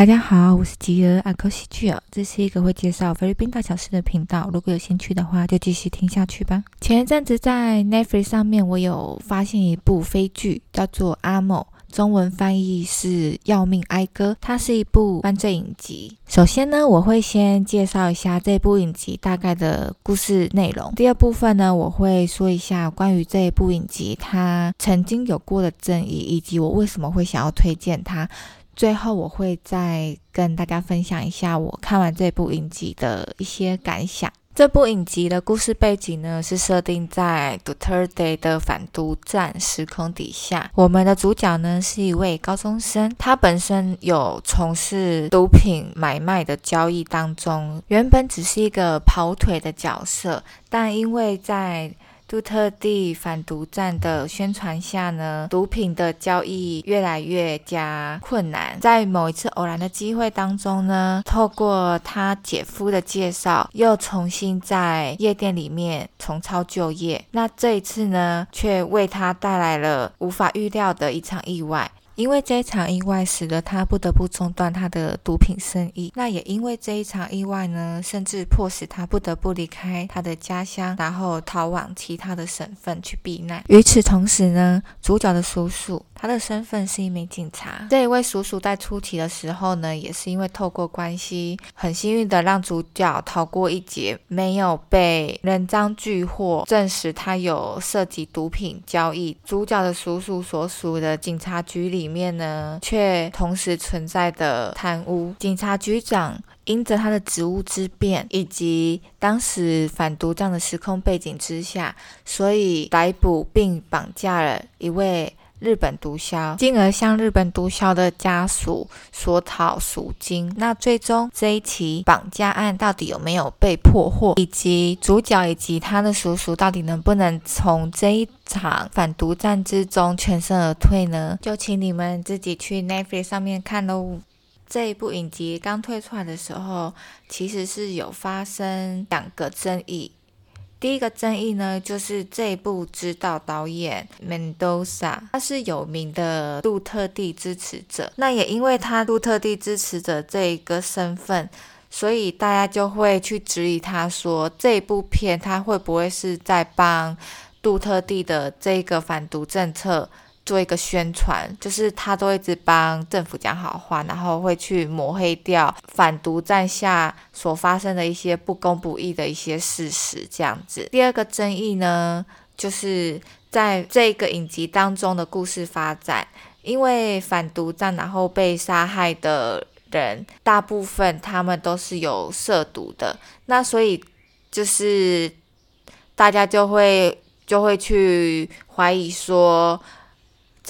大家好，我是吉尔阿科喜剧儿，这是一个会介绍菲律宾大小事的频道。如果有兴趣的话，就继续听下去吧。前一阵子在 Netflix 上面，我有发现一部非剧，叫做《阿某》，中文翻译是《要命哀歌》，它是一部犯罪影集。首先呢，我会先介绍一下这部影集大概的故事内容。第二部分呢，我会说一下关于这一部影集它曾经有过的争议，以及我为什么会想要推荐它。最后，我会再跟大家分享一下我看完这部影集的一些感想。这部影集的故事背景呢，是设定在 Duterte 的反毒战时空底下。我们的主角呢，是一位高中生，他本身有从事毒品买卖的交易当中，原本只是一个跑腿的角色，但因为在杜特地反毒战的宣传下呢，毒品的交易越来越加困难。在某一次偶然的机会当中呢，透过他姐夫的介绍，又重新在夜店里面重操旧业。那这一次呢，却为他带来了无法预料的一场意外。因为这一场意外，使得他不得不中断他的毒品生意。那也因为这一场意外呢，甚至迫使他不得不离开他的家乡，然后逃往其他的省份去避难。与此同时呢，主角的叔叔，他的身份是一名警察。这一位叔叔在出题的时候呢，也是因为透过关系，很幸运的让主角逃过一劫，没有被人赃俱获，证实他有涉及毒品交易。主角的叔叔所属的警察局里。里面呢，却同时存在的贪污。警察局长因着他的职务之便，以及当时反毒这样的时空背景之下，所以逮捕并绑架了一位日本毒枭，进而向日本毒枭的家属索讨赎金。那最终这一起绑架案到底有没有被破获，以及主角以及他的叔叔到底能不能从这一场反毒战之中全身而退呢？就请你们自己去 Netflix 上面看喽。这一部影集刚推出来的时候，其实是有发生两个争议。第一个争议呢，就是这部指导导演 Mendoza，他是有名的杜特地支持者。那也因为他杜特地支持者这一个身份，所以大家就会去质疑他说，这部片他会不会是在帮杜特地的这个反毒政策做一个宣传，就是他都一直帮政府讲好话，然后会去抹黑掉反毒战下所发生的一些不公不义的一些事实，这样子。第二个争议呢，就是在这个影集当中的故事发展，因为反毒战然后被杀害的人，大部分他们都是有涉毒的，那所以就是大家就会就会去怀疑说。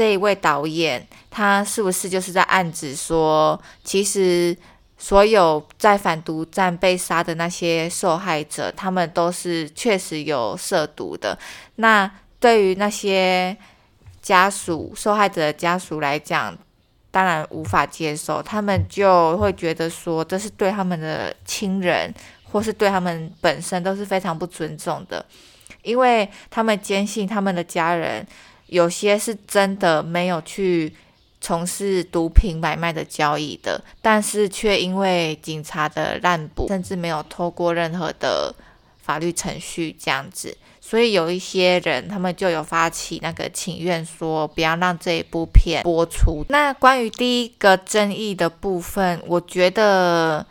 这一位导演，他是不是就是在暗指说，其实所有在反毒战被杀的那些受害者，他们都是确实有涉毒的。那对于那些家属、受害者的家属来讲，当然无法接受，他们就会觉得说，这是对他们的亲人，或是对他们本身都是非常不尊重的，因为他们坚信他们的家人。有些是真的没有去从事毒品买卖的交易的，但是却因为警察的滥捕，甚至没有透过任何的法律程序这样子，所以有一些人他们就有发起那个请愿，说不要让这一部片播出。那关于第一个争议的部分，我觉得。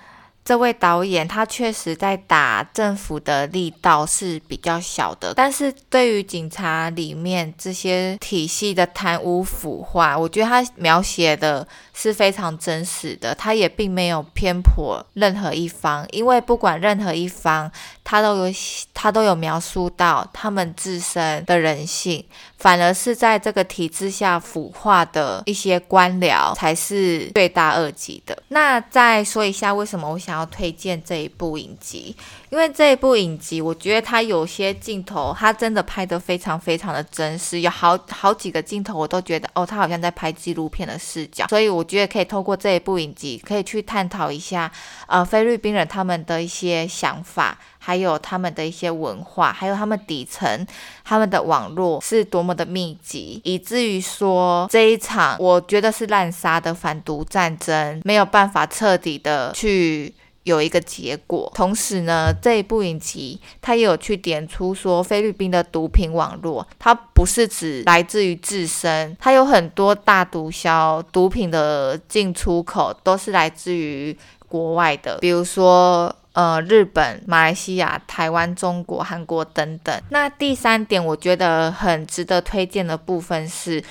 这位导演他确实在打政府的力道是比较小的，但是对于警察里面这些体系的贪污腐化，我觉得他描写的是非常真实的，他也并没有偏颇任何一方，因为不管任何一方，他都有他都有描述到他们自身的人性，反而是在这个体制下腐化的一些官僚才是罪大恶极的。那再说一下为什么我想要推荐这一部影集，因为这一部影集，我觉得它有些镜头，它真的拍得非常非常的真实，有好好几个镜头，我都觉得哦，它好像在拍纪录片的视角，所以我觉得可以透过这一部影集，可以去探讨一下，呃，菲律宾人他们的一些想法，还有他们的一些文化，还有他们底层他们的网络是多么的密集，以至于说这一场我觉得是滥杀的反毒战争没有办法彻底的去。有一个结果，同时呢，这一部影集它也有去点出说，菲律宾的毒品网络，它不是只来自于自身，它有很多大毒枭毒品的进出口都是来自于国外的，比如说呃日本、马来西亚、台湾、中国、韩国等等。那第三点，我觉得很值得推荐的部分是。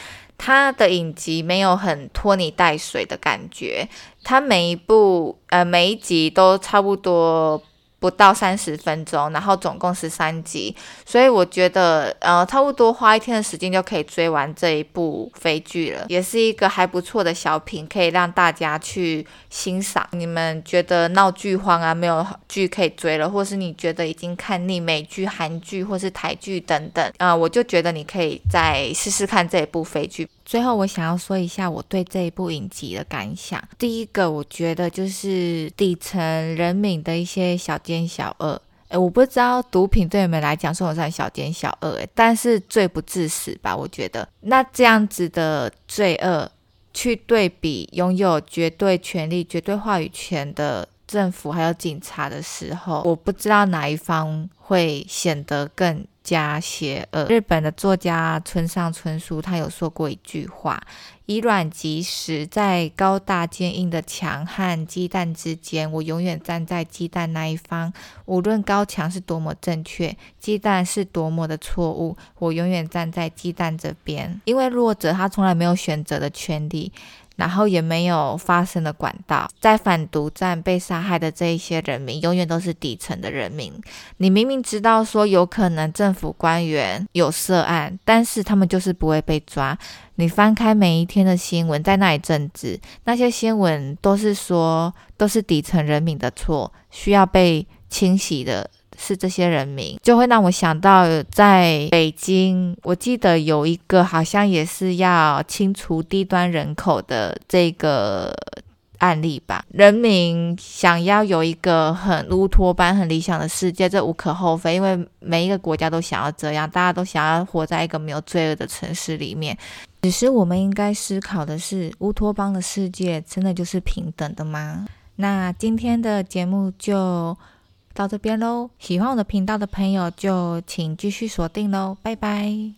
它的影集没有很拖泥带水的感觉，它每一部呃每一集都差不多。不到三十分钟，然后总共十三集，所以我觉得呃差不多花一天的时间就可以追完这一部飞剧了，也是一个还不错的小品，可以让大家去欣赏。你们觉得闹剧荒啊，没有剧可以追了，或是你觉得已经看腻美剧、韩剧或是台剧等等啊，我就觉得你可以再试试看这一部飞剧。最后，我想要说一下我对这一部影集的感想。第一个，我觉得就是底层人民的一些小奸小恶。诶，我不知道毒品对你们来讲算不算小奸小恶？诶，但是罪不至死吧？我觉得。那这样子的罪恶，去对比拥有绝对权力、绝对话语权的政府还有警察的时候，我不知道哪一方会显得更。加邪恶。日本的作家村上春树他有说过一句话：“以卵击石，在高大坚硬的墙和鸡蛋之间，我永远站在鸡蛋那一方。无论高墙是多么正确，鸡蛋是多么的错误，我永远站在鸡蛋这边。因为弱者他从来没有选择的权利。”然后也没有发声的管道，在反毒战被杀害的这一些人民，永远都是底层的人民。你明明知道说有可能政府官员有涉案，但是他们就是不会被抓。你翻开每一天的新闻，在那一阵子，那些新闻都是说都是底层人民的错，需要被清洗的。是这些人民，就会让我想到，在北京，我记得有一个好像也是要清除低端人口的这个案例吧。人民想要有一个很乌托邦、很理想的世界，这无可厚非，因为每一个国家都想要这样，大家都想要活在一个没有罪恶的城市里面。只是我们应该思考的是，乌托邦的世界真的就是平等的吗？那今天的节目就。到这边喽，喜欢我的频道的朋友就请继续锁定喽，拜拜。